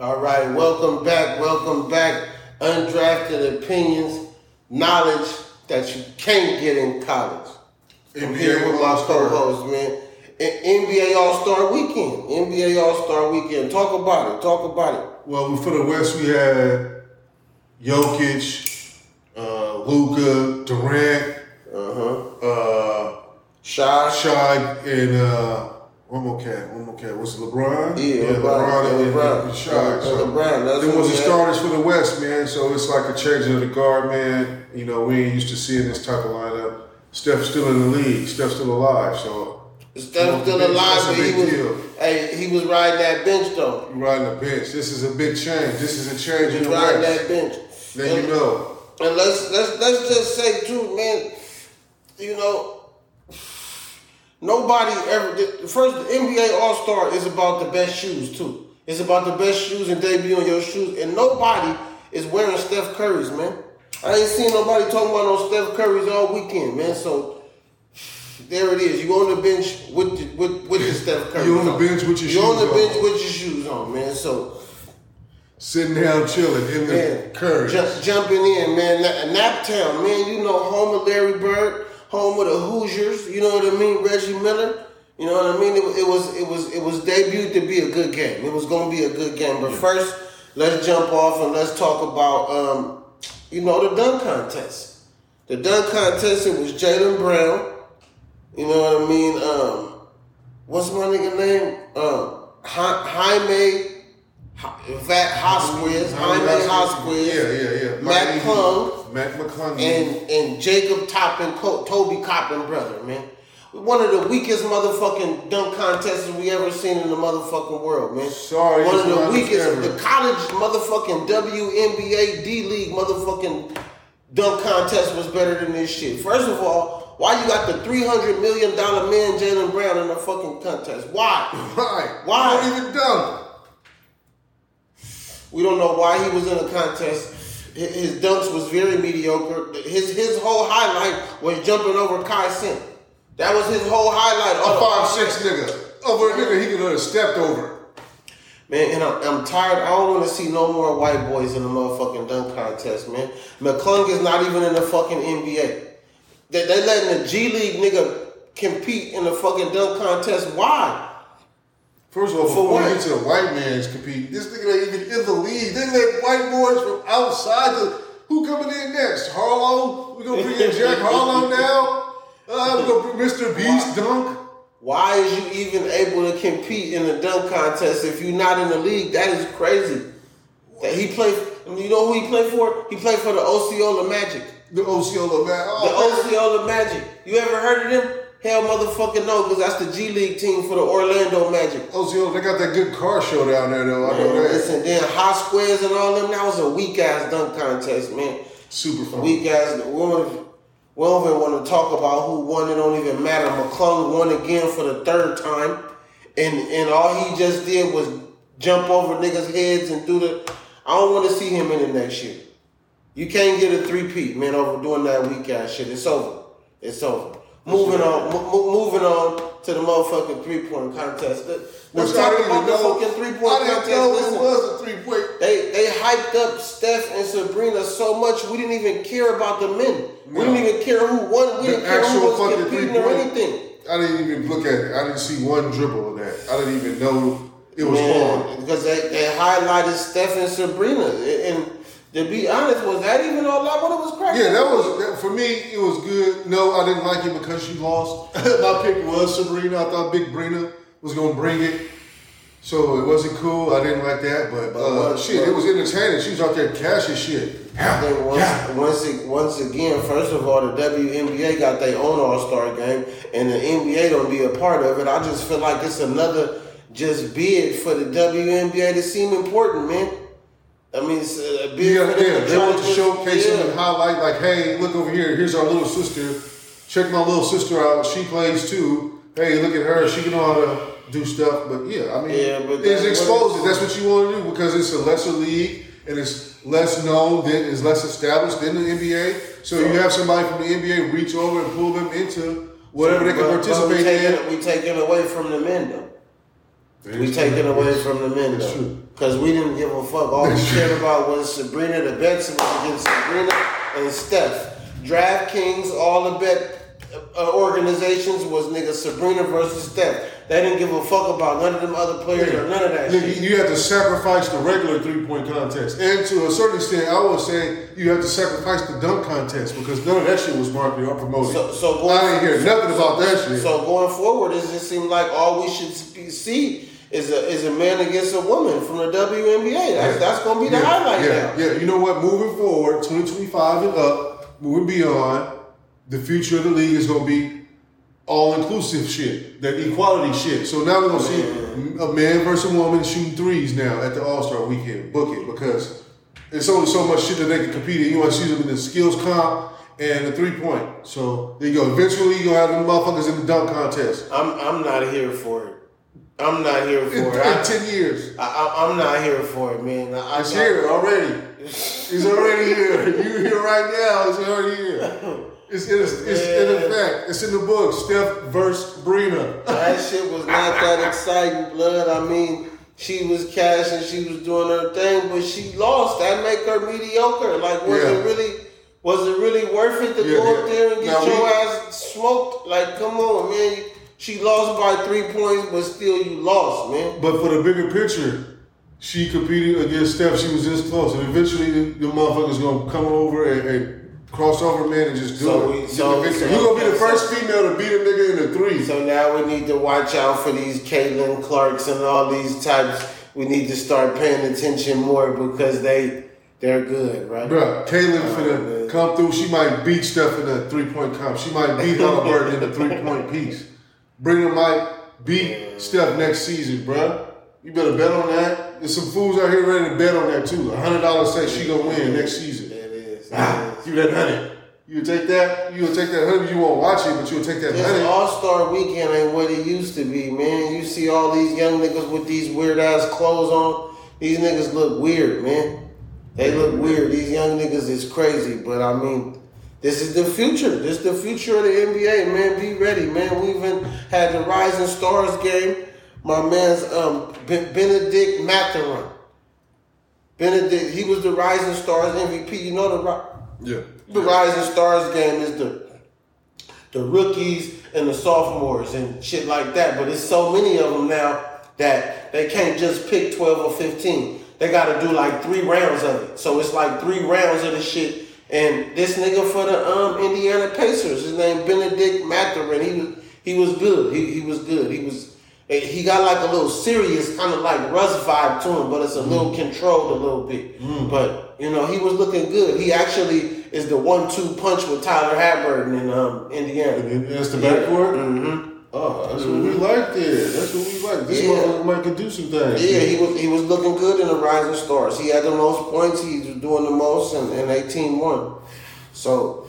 All right, welcome back, welcome back. Undrafted opinions, knowledge that you can't get in college. I'm here with my co-host, man. NBA All Star Weekend. NBA All Star Weekend. Talk about it. Talk about it. Well, for the West, we had Jokic, uh, Luka, Durant, Uh huh. uh, Shai. Shai, and uh, one more cat. One more cat. What's it, LeBron? Yeah, LeBron. LeBron and, Yeah, LeBron. and. So LeBron, that's who was the starters for the West, man. So it's like a change of the guard, man. You know, we ain't used to seeing this type of lineup. Steph's still in the league. Steph's still alive. So Steph still alive, but he big was. deal. Hey, he was riding that bench though. you riding the bench. This is a big change. This is a change He in was the riding West. that bench. Then And- you know. And let's let's let's just say too, man. You know, nobody ever. Did, first, the NBA All Star is about the best shoes too. It's about the best shoes and debuting your shoes, and nobody is wearing Steph Curry's, man. I ain't seen nobody talking about no Steph Curry's all weekend, man. So there it is. You on the bench with the, with with the Steph Curry. You on the bench with your You on shoes the on. bench with your shoes on, man. So Sitting down chilling in the man, curry. ju- jumping in, man. Na- Naptown, man. You know, home of Larry Bird, home of the Hoosiers. You know what I mean? Reggie Miller. You know what I mean? It, it was it was it was debuted to be a good game. It was going to be a good game. But first, let's jump off and let's talk about um, you know the dunk contest. The dunk contest. It was Jaylen Brown. You know what I mean? Um, what's my nigga name? Um, Ja- Jaime. Vat Hosquiz, Jaime Jaquez, Yeah, yeah, yeah. Matt Plum, Matt McClung. and and Jacob Toppin, Co- Toby Coppin brother, man. One of the weakest motherfucking dunk contests we ever seen in the motherfucking world, man. Sorry, one of the weakest. ever. The college motherfucking WNBA D League motherfucking dunk contest was better than this shit. First of all, why you got the three hundred million dollar man Jaylen Brown in the fucking contest? Why? Why? Why? Don't even dunk. We don't know why he was in a contest. His dunks was very mediocre. His his whole highlight was jumping over Kai Sin. That was his whole highlight. A five six nigga. Over a nigga he could have stepped over. Man, and I'm, I'm tired. I don't want to see no more white boys in the motherfucking dunk contest, man. McClung is not even in the fucking NBA. They, they letting the G League nigga compete in the fucking dunk contest. Why? First of all, For before you get to the white man's competing, this nigga ain't even in the league. They let white boys from outside the who coming in next? Harlow? We gonna bring in Jack Harlow now? Uh, we gonna bring Mr. Beast dunk? Why is you even able to compete in the dunk contest if you're not in the league? That is crazy. That he played. You know who he played for? He played for the Osceola Magic. The Osceola. The Oh, Osceola Magic. You ever heard of them? Hell, motherfucking no, because that's the G League team for the Orlando Magic. Oh, Osceola, they got that good car show down there though. I know that. listen, then hot squares and all them. That was a weak ass dunk contest, man. Super fun. Weak ass. We don't, we don't even want to talk about who won. It don't even matter. McClung won again for the third time, and and all he just did was jump over niggas' heads and do the. I don't want to see him in the next year. You can't get a three peat, man, over doing that weak ass shit. It's over. It's over. Moving on. mo- moving on to the motherfucking three point contest. Let- Let's Which I talk didn't about the fucking three point I didn't contest. know Listen. it was a three point. They they hyped up Steph and Sabrina so much we didn't even care about the men. We didn't even care who won. We The didn't care who was competing or anything. I didn't even look at it. I didn't see one dribble of that. I didn't even know it was Man, on. because they, they highlighted Steph and Sabrina. And to be honest, was that even all that what it was cracking? Yeah, that was that, for me. It was good. No, I didn't like it because she lost. My pick was Sabrina. I thought Big Brina was gonna bring it, so it wasn't cool. I didn't like that, but, uh, shit, it was entertaining. She was out there cashing shit. I think once, once, it- once again, first of all, the WNBA got their own All Star game, and the NBA don't be a part of it. I just feel like it's another just bid for the WNBA to seem important, man. I mean, it's a bid Yeah, yeah. They want to showcase them and highlight, like, hey, look over here. Here's our little sister. Check my little sister out. She plays too. Hey, look at her. She can know how to do stuff. But yeah, I mean, Yeah, but it's exposed. That's what you want to do because it's a lesser league and it's less known, than, it's less established than the NBA. So you have somebody from the NBA reach over and pull them into whatever they can But- but participate we taking, in. We take taking away from the men though. We taking away from the men though. true. Because we didn't give a fuck. All we cared about was Sabrina. The bets was against Sabrina and Steph. DraftKings, all the bet uh, organizations was nigga Sabrina versus Steph. They didn't give a fuck about none of them other players or none of that Nigga, shit. you have to sacrifice the regular three point contest. And to a certain extent, I was saying you have to sacrifice the dunk contest because none of that shit was marketed or promoted. So, so going, I didn't hear nothing about that shit. So going forward, it just seems like all we should see is a is a man against a woman from the WNBA. That's that's gonna be the yeah, highlight yeah, now. Yeah, you know what? Moving forward, 2025 and up, moving beyond, the future of the league is gonna be all inclusive shit, that equality shit. So now we're gonna see a man versus a woman shooting threes now at the All Star weekend. Book it because there's only so much shit that they can compete in. You want to see them in the skills comp and the three point. So there you go. Eventually, you're gonna have them motherfuckers in the dunk contest. I'm I'm not here for it. I'm not here for it. I, ten years, I, I, I'm not here for it, man. I, it's I, here already. It's already here. You here right now. It's already here. It's in, it's, it's in effect. It's in the book. Steph versus Brina. That shit was not that exciting, blood. I mean, she was cashing, she was doing her thing, but she lost. That make her mediocre. Like, was Yeah. it really? Was it really worth it to Yeah, go up yeah. there and get Now your we- ass smoked? Like, come on, man. She lost by three points, but still you lost, man. But for the bigger picture, she competed against Steph. She was this close, and eventually the, the motherfuckers gonna come over and, and cross over, man, and just do So it. we- so- the victory. so- you gonna be the first female to beat a nigga in the three. So now we need to watch out for these Caitlin Clarks and all these types. We need to start paying attention more because they they're good, right? Bro, Kaylin Oh, finna man. come through. She might beat Steph in a three point comp. She might beat Haliburton in a three point piece. Brina might beat Steph next season, bruh. You better bet on that. There's some fools out here ready to bet on that too. A hundred dollars say she gonna win next season. It is. it Ah, is. you that hundred. You take that. You would take that hundred. You won't watch it, but you would take that This hundred. All Star Weekend ain't what it used to be, man. You see all these young niggas with these weird ass clothes on. These niggas look weird, man. They look weird. These young niggas is crazy, but I mean, this is the future. This is the future of the NBA, man. Be ready, man. We even had the Rising Stars game. My man's um, Ben- Benedict Mathurin. Benedict, he was the Rising Stars MVP. You know the Ri- Yeah. the Rising Stars game is the the rookies and the sophomores and shit like that. But it's so many of them now that they can't just pick 12 or 15. They got to do like three rounds of it. So it's like three rounds of the shit. And this nigga for the um, Indiana Pacers, his name Benedict Mathurin. He was he was good. He, he was good. He was he got like a little serious kind of like Russ vibe to him, but it's a little controlled a little bit. But you know he was looking good. He actually is the one-two punch with Tyler Haliburton in um, Indiana. That's the Yeah. backcourt. Mm-hmm. Oh, that's what we like there. That's what we like. This Yeah. motherfucker might could do some things. Yeah, he was he was looking good in the Rising Stars. He had the most points. He was doing the most, they team won. So,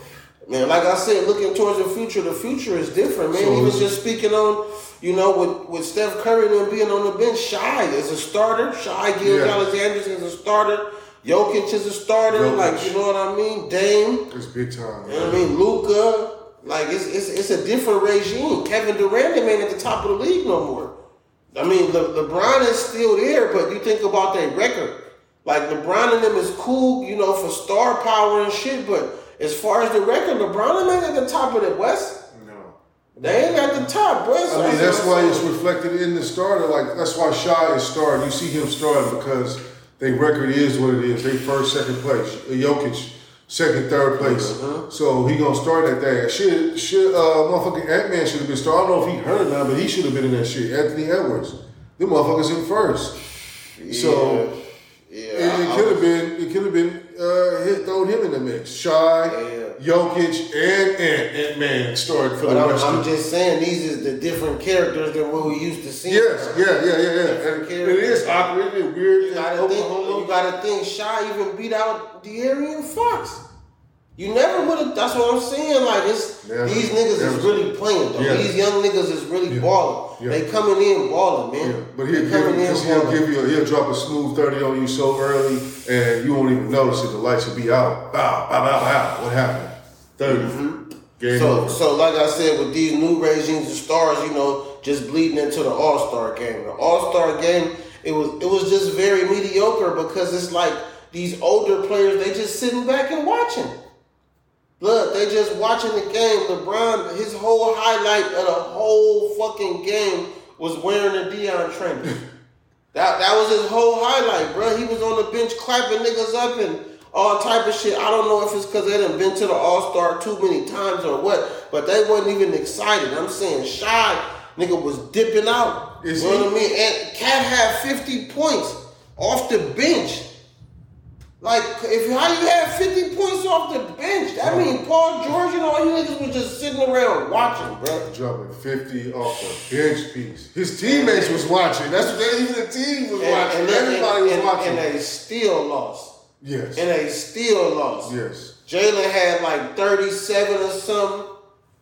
man, like I said, looking towards the future, the future is different, man. So Even it's- just speaking on, you know, with, with Steph Curry and being on the bench, Shai is a starter. Shai Gil Yeah. Alexander is a starter. Jokic is a starter. Jokic. Like you know what I mean? Dame. It's big time. You know what I mean? Luka. Like it's, it's it's a different regime. Kevin Durant ain't at the top of the league no more. I mean, Le, LeBron is still there, but you think about their record. Like LeBron and them is cool, you know, for star power and shit. But as far as the record, LeBron ain't at the top of the West. No. They ain't at the top, bro. So I mean, that's why it's reflected in the starter. Like that's why Shai is starting. You see him starting because their record is what it is. They first, second place. Jokic, second, third place. Uh-huh. So he gonna start at that. Shit, shit. Uh, motherfucking Ant Man should have been starting. I don't know if he hurt now, but he should have been in that shit. Anthony Edwards. Them motherfuckers in first. So yeah, it, I- I could have been. It could have been. Uh, hit, thrown him in the mix. Shai, Jokic, and Ant Ant Man started for But the I'm, rest. I'm just saying these is the different characters than what we used to see. Yes, yeah, yeah, yeah, yeah. And it is awkward, it is weird. You gotta think. You gotta think. Shai even beat out De'Aaron Fox. You never would have. That's what I'm saying. Like it's Never. these niggas Never. is really playing. Though. Yeah. These young niggas is really Yeah. balling. Yeah. They coming in balling, man. Yeah, but he'll give, in he'll give you, a, he'll drop a smooth thirty on you so early, and you won't even notice it. The lights will be out. Bow, bow, bow, bow. What happened? 30 mm-hmm. Game So, over. so like I said, with these new regimes of stars, you know, just bleeding into the All Star game. The All Star game, it was it was just very mediocre because it's like these older players they just sitting back and watching. Look, they just watching the game. LeBron, his whole highlight of the whole fucking game was wearing a Dion trainer. that that was his whole highlight, bro. He was on the bench clapping niggas up and all type of shit. I don't know if it's because they done been to the All Star too many times or what, but they wasn't even excited. I'm saying shy nigga was dipping out. Is you know he? what I mean? And KAT had 50 points off the bench. Like, if how you have 50 points off the bench, that mean Paul George and all you niggas was just sitting around watching, bro. Dropping 50 off the bench piece. His teammates was watching. That's what they, even the team was And, watching. and, Everybody was and- watching. and they still lost. yes. And they still lost. yes. Jalen had like 37 or something.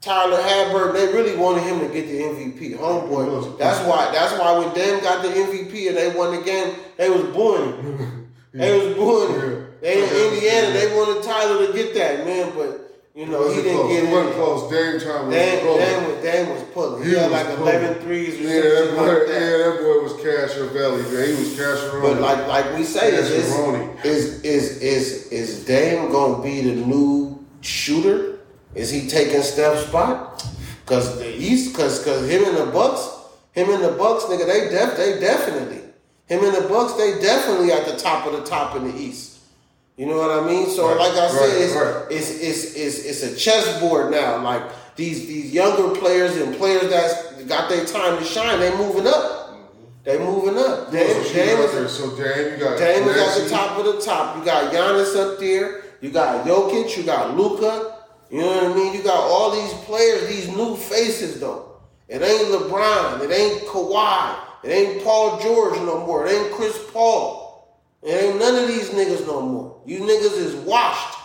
Tyler Hadberg, they really wanted him to get the MVP. Homeboy. That's why that's why when Dame got the MVP and they won the game, they was booing him. They was booing him. They in Indiana, they wanted Tyler to get that, man, but you know, he didn't close. get It wasn't close. Dame time was Dame. Dame, was, Dame was pulling. He, He had like pulling. 11 threes or Yeah, that boy, like that. yeah, that boy was Cash or Valley, man. He was Cash or But like like we say, is is, is is is is Dame gonna be the new shooter? Is he taking Steph's spot? Cause the East, cause cause him and the Bucks, him and the Bucks, nigga, they def they definitely him and the Bucks, they definitely at the top of the top in the East. You know what I mean? So Right, like I said, right, it's, right. it's it's it's it's a chessboard now. Like these these younger players and players that got their time to shine, they moving up. They moving up. So, Dame, she Dame is so Dame, you got Dame is at the top of the top. You got Giannis up there. You got Jokic. You got Luka. You know what I mean? You got all these players, these new faces though. It ain't LeBron. It ain't Kawhi. It ain't Paul George no more. It ain't Chris Paul. It ain't none of these niggas no more. You niggas is washed.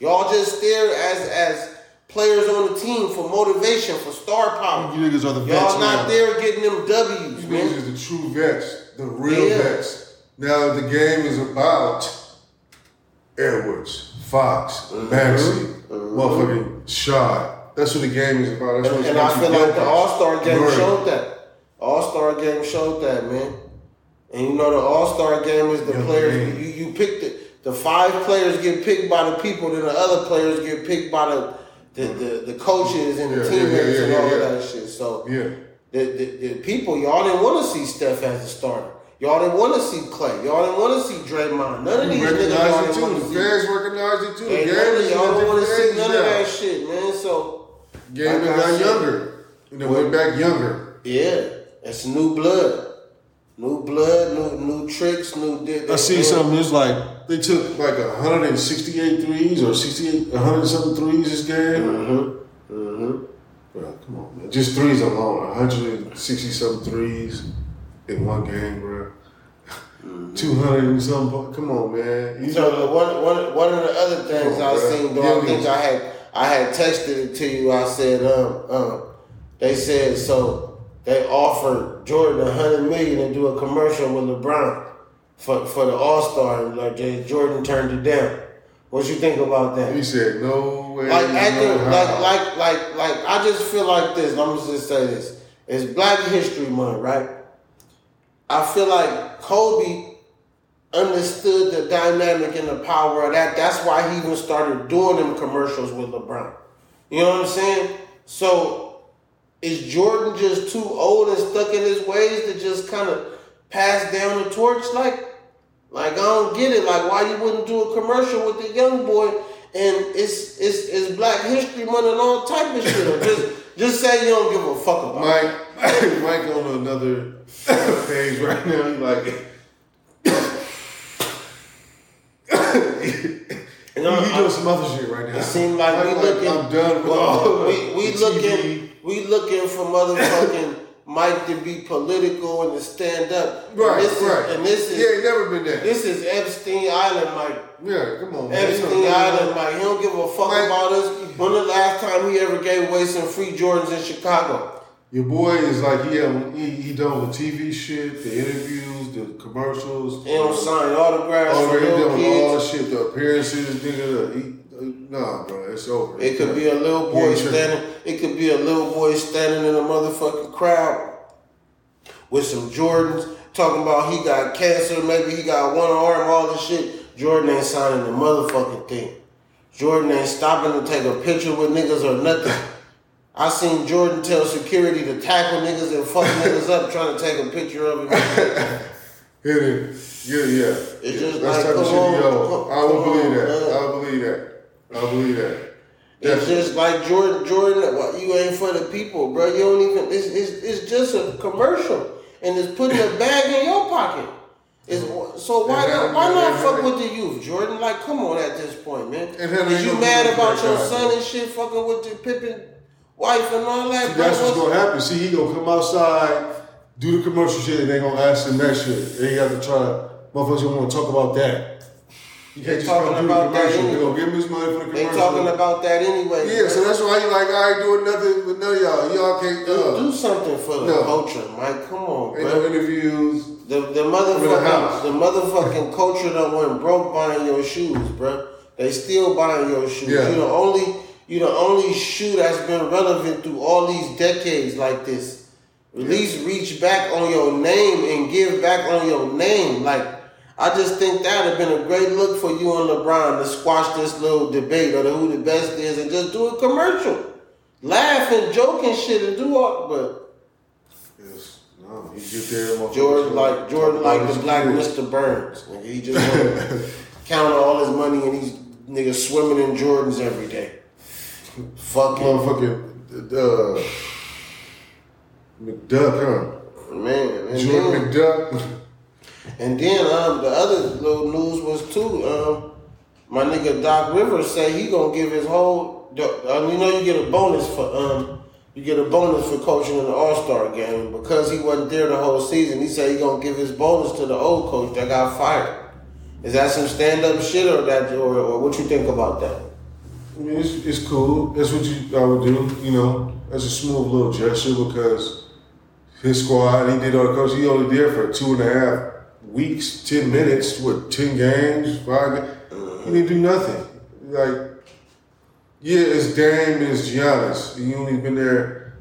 Y'all just there as as players on the team for motivation, for star power. You niggas are the vets Y'all not now. there getting them W's, You man. niggas is the true vets, the real Yeah. vets. Now the game is about Edwards, Fox, Mm-hmm. Maxey, motherfucking Shaw. That's what the game is about. That's what And, it's and I feel like the All Star game Murray. showed that. All Star game showed that, man. And you know the All Star game is the Yeah, players man. you you pick the the five players get picked by the people, then the other players get picked by the the, the, the coaches and the Yeah, teammates yeah, and all of that shit. So Yeah. the, the, the people y'all didn't want to see Steph as a starter. Y'all didn't want to see Clay. Y'all didn't want to see Draymond. None of these niggas y'all didn't want to see. fans recognize it too. The Ain't game none of y'all don't want to see none now. of that shit, man. So Game Like got younger. You know, went back younger. Yeah, it's new blood, new blood, new new tricks, new. They, I see something. It's like they took like 168 threes or 68, 100 something threes this game. Mm-hmm. Mm-hmm. Bro, come on, man. Just threes alone. 160 something threes in one game, bro. 200 and something. Come on, man. You So the one one one of the other things on, bruh. seen, though, I think I had I had texted it to you. I said, um, um, they said so they offered Jordan a hundred million to do a commercial with LeBron for for the All Star, and like Jordan turned it down. What you think about that? He said, no way. like no after like like like like I just feel like this. I'm just say this. It's Black History Month, right? I feel like Kobe understood the dynamic and the power of that. That's why he even started doing them commercials with LeBron. You know what I'm saying? So is Jordan just too old and stuck in his ways to just kind of pass down the torch? Like, like I don't get it. Like, why you wouldn't do a commercial with the young boy? And it's it's it's Black History Month and all type of shit. Or just just say you don't give a fuck about. Mike, Mike on another page right now. Like, Doing some other shit right now. It seemed like we looking. I'm done with all we we looking. We looking for motherfucking Mike to be political and to stand up. And Right, this right. Is, and this is he ain't never been that. this is Epstein Island Mike. yeah, come on, man. Epstein Island Mike. He don't give a fuck Mike- about us. When the last time he ever gave away some free Jordans in Chicago? Your boy is like he have, he, he done the TV shit, the interviews, the commercials. He don't sign autographs Oh, he doing all the shit, the appearances, nigga. He, nah, bro, it's over. It could be a little boy tripping. standing. It could be a little boy standing in a motherfucking crowd with some Jordans, talking about he got cancer, maybe he got one arm, all this shit. Jordan ain't signing the motherfucking thing. Jordan ain't stopping to take a picture with niggas or nothing. I seen Jordan tell security to tackle niggas and fuck niggas up trying to take a picture of him. Hit it. Yeah, yeah. It's just That's like, type of come shit, on, yo. come- I come believe on, that. man. I believe that. I believe that. It's Definitely. just like Jordan. Jordan, what, you ain't for the people, bro. You don't even. It's, it's, it's just a commercial, and it's putting a bag in your pocket. It's, mm-hmm. so why not? Why not fuck with the youth, Jordan? Like, come on, at this point, man. Is you mad about your son and shit, fucking with the Pippen wife and all that? See, that's what's gonna happen. See, he gonna come outside, do the commercial shit, and they gonna ask him that shit. They got to try. Motherfuckers gonna want to talk about that. You They can't just talking come do the about that commercial. They gonna give him his money for the commercial. They talking about that anyway. Yeah, so that's why he like I ain't doing nothing with none of y'all. Y'all can't do, uh, do something for the No. culture, Mike. Come on, ain't bro. no interviews. The the in the motherfucking house. the motherfucking culture done went broke buying your shoes, bro. They still buying your shoes. Yeah. You the only you the only shoe that's been relevant through all these decades like this. At least reach back on your name and give back on your name. Like I just think that'd have been a great look for you and LeBron to squash this little debate of who the best is and just do a commercial. Laugh and joke and shit and do all but Yes, no, you get there. Jordan like Jordan like the black kids. Mr. Burns. Nigga, he just wanna count all his money and he's niggas swimming in Jordans every day. Fucking Motherfucking uh, McDuck, huh? man. And then, McDuck. and then um the other little news was too, um my nigga Doc Rivers say he gonna give his whole uh, you know you get a bonus for um you get a bonus for coaching in the All Star game because he wasn't there the whole season. He said he gonna give his bonus to the old coach that got fired. Is that some stand up shit or that or, or what you think about that? I mean, it's, it's cool. That's what you I would do. You know, that's a smooth little gesture because his squad, he did all the coach. He only there for two and a half weeks, ten minutes, what ten games, five. Games. He didn't do nothing. Like, yeah, it's Dame, it's Giannis. He only been there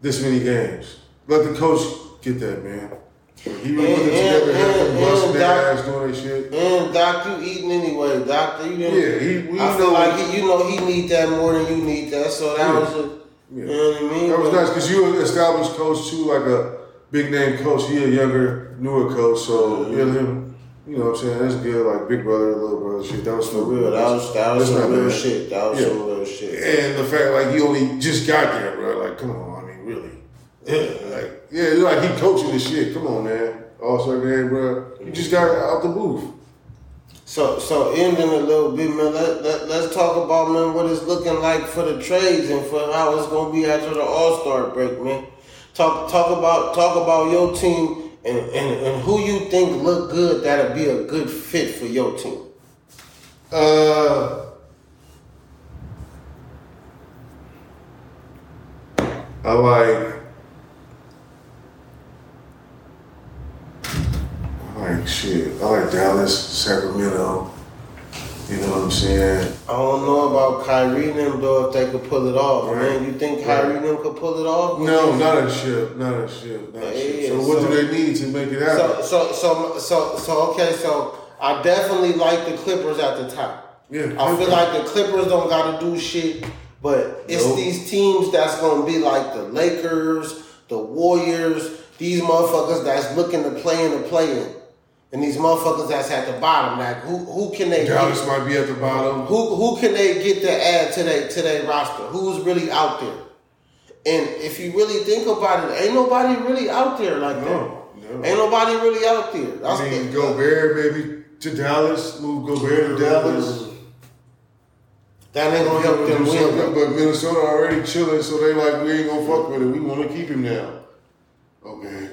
this many games. Let the coach get that, man. He really put it And- together, had and- busting and their Doc- doing their shit. And Doc, you eating anyway, Doctor. You didn't. Yeah, he- we I feel know- like he, you know he need that more than you need that. So that Yeah. was a, Yeah. you know what I mean. That was nice because you an established coach too, like a big name coach. He a younger, newer coach, so Mm-hmm. yeah, him. You know what I'm saying? That's good. Like big brother, little brother shit. That was For real, that was that was some real shit. That was Yeah. some real shit. And the fact like he only just got there, bro. Like, come on, I mean, really. Yeah, like yeah, like he coaching this shit. Come on, man. All star game, bro. You just got out the booth. So so ending a little bit, man. Let, let let's talk about man what it's looking like for the trades and for how it's gonna be after the All Star break, man. Talk talk about talk about your team and, and, and who you think look good that'll be a good fit for your team. Uh, I like. Like shit. I like Dallas, Sacramento. You know what I'm saying? I don't know about Kyrie and them though if they could pull it off, Right. man. You think Kyrie and them could pull it off? No, not a ship. Not a ship. Not a ship. Yeah, So what so- do they need to make it So happen? so so so so okay, so I definitely like the Clippers at the top. Yeah, I feel like the Clippers don't gotta do shit, but it's Nope. these teams that's gonna be like the Lakers, the Warriors, these motherfuckers that's looking to play in the play in. And these motherfuckers that's at the bottom, like who who can they Dallas might be at the bottom. Who who can they get to add to their to their roster? Who's really out there? And if you really think about it, ain't nobody really out there like that. No, no. Ain't nobody really out there. That's I mean, Gobert maybe to Dallas. Move Gobert to Dallas. That ain't gonna help them win. but Minnesota already chilling, so they like we ain't gonna fuck with it. We want to keep him now. Okay.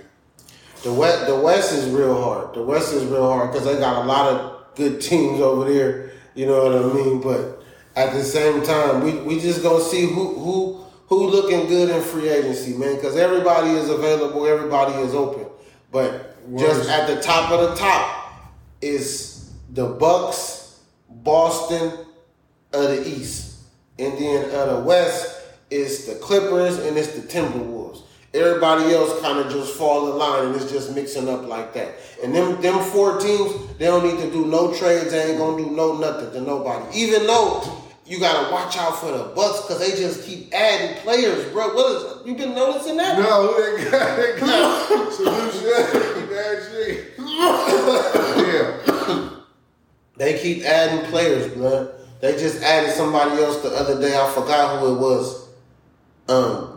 The West, the West is real hard. The West is real hard because they got a lot of good teams over there. You know what I mean? But at the same time, we, we just gonna see who who who looking good in free agency, man. Because everybody is available, everybody is open. But just at the top of the top is the Bucks, Boston of the East, and then of the West is the Clippers and it's the Timberwolves. Everybody else kind of just fall in line and it's just mixing up like that. And them them four teams, they don't need to do no trades. They ain't gonna do no nothing to nobody. Even though you gotta watch out for the Bucks because they just keep adding players, bro. What is you been noticing that? No, they got they got solution. Yeah. They keep adding players, man. They just added somebody else the other day. I forgot who it was. Um,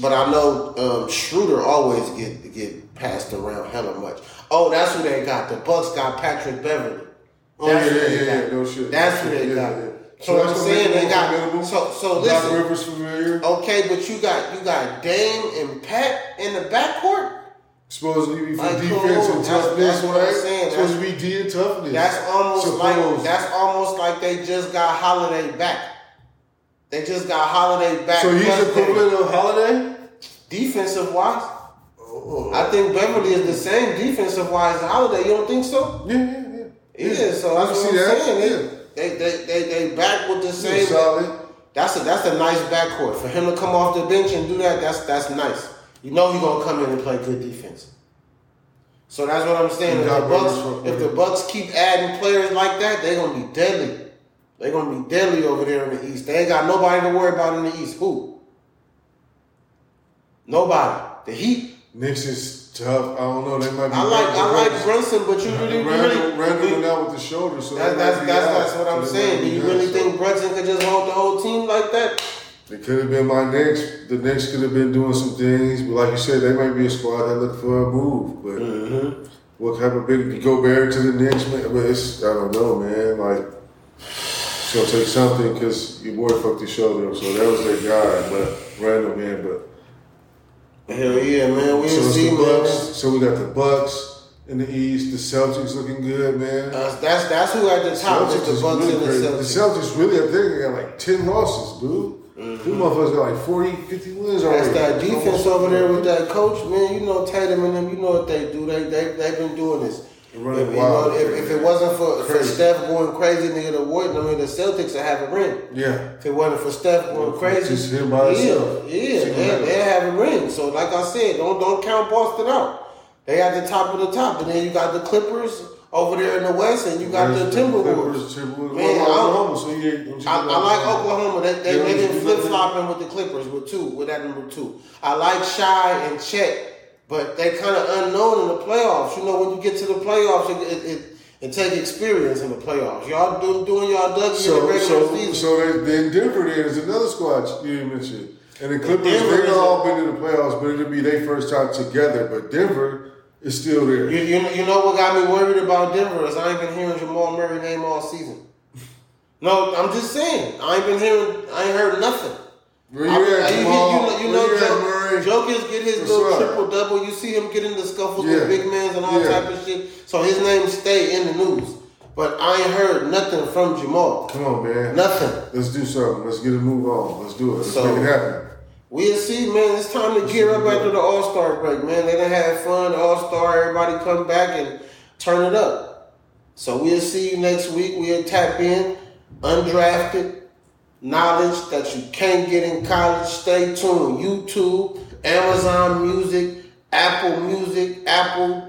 but I know um, Schroeder always get get passed around hella much. Oh, that's who they got. The Bucks got Patrick Beverley. Oh yeah, That's yeah, they yeah, got. no shit. That's who they yeah, got. Yeah. So, I'm saying they got. So so Doc listen. Rivers familiar. Okay, but you got you got Dame and Pat in the backcourt. Supposed to be for Like, defense and that's- toughness, that's what I'm right? saying. Supposed to be D and toughness. That's almost like that's almost like they just got Holiday back. They just got Holiday back. so he's equivalent of Holiday. defensive wise. Oh, I think Beverley is the same defensive wise as Holiday. You don't think so? yeah, yeah, yeah. Yeah, so I that's can what see I'm that. saying. Yeah. They, they, they, they, they back with the same. solid. That's a that's a nice backcourt for him to come off the bench and do that. That's that's nice. You know he's gonna come in and play good defense. So that's what I'm saying. If the Bucks, if the Bucks keep adding players like that, they're gonna be deadly. They're gonna be deadly over there in the East. They ain't got nobody to worry about in the East. Who? Nobody. The Heat. Knicks is tough. I don't know. They might be. I like I like Randle, Brunson, but you really, you really, Randle went out with the shoulder, so That, that's that's out. that's what I'm So saying. Do you really So think Brunson could just hold the whole team like that? It could have been my Knicks. The Knicks could have been doing some things, but like you said, they might be a squad that look for a move. But Mm-hmm. what type of big go Barrett to the Knicks, man? But it's I don't know, man. Like gonna take something because your boy fucked his shoulder up, so that was their guy. But Randle, man, but Hell yeah, man. We so it's see, the man. Bucks. So we got the Bucks in the East. The Celtics looking good, man. Uh, that's that's who at the top is the Bucks really and the. Celtics. The Celtics really, I think they got like 10 losses, dude. Them motherfuckers got like 40, 50 wins already. Mm-hmm. That's that defense over there with that coach, man. You know Tatum and them. You know what they do. They they they've been doing this. If, Running you know, if, if it wasn't for, for Steph going crazy, nigga, the Warriors, I mean, the Celtics would have a ring. Yeah. If it wasn't for Steph going crazy, Just him by yeah, himself. yeah, they, they have a ring. So, like I said, don't don't count Boston out. They at the top of the top, and then you got the Clippers over there in the West, and you got the Timberwolves. Clippers, Timberwolves. Man, I Oklahoma, so you you I, I like Oklahoma. They they Yeah, they been flip flopping with the Clippers with two with that number two. I like Shai and Chet, but they kind of unknown in the playoffs. You know when you get to the playoffs, it it, it, it take experience in the playoffs. Y'all do, doing y'all Dougie in the So, regular so, season. so then Denver there is another squad you didn't mention. And the Clippers, Denver they've all been in the playoffs, but it'll be their first time together. But Denver is still there. You, you, you know what got me worried about Denver is I ain't been hearing Jamal Murray name all season. No, I'm just saying. I ain't been hearing. I ain't heard nothing. Where you I- at, I- you- You, know, you know, Where you at, Murray? Jokers get his little triple double. You see him get into scuffles Yeah. with big men and all Yeah. type of shit. So his name stay in the news. But I ain't heard nothing from Jamal. Come on, man. Nothing. Let's do something. Let's get a move on. Let's do it. Let's So- make it happen. We'll see, man. It's time to gear up after the All Star break, man. They done had fun. All Star, everybody come back and turn it up. So we'll see you next week. We'll tap in undrafted knowledge that you can't get in college. Stay tuned. YouTube, Amazon Music, Apple Music, Apple,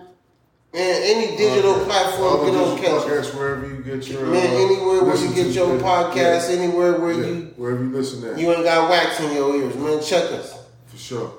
and any digital Okay. platform. Get on catch. wherever you get your Man, uh, anywhere where you get to- your podcast, anywhere where yeah, you wherever you listen at, you ain't got wax in your ears, man. Check us. for sure.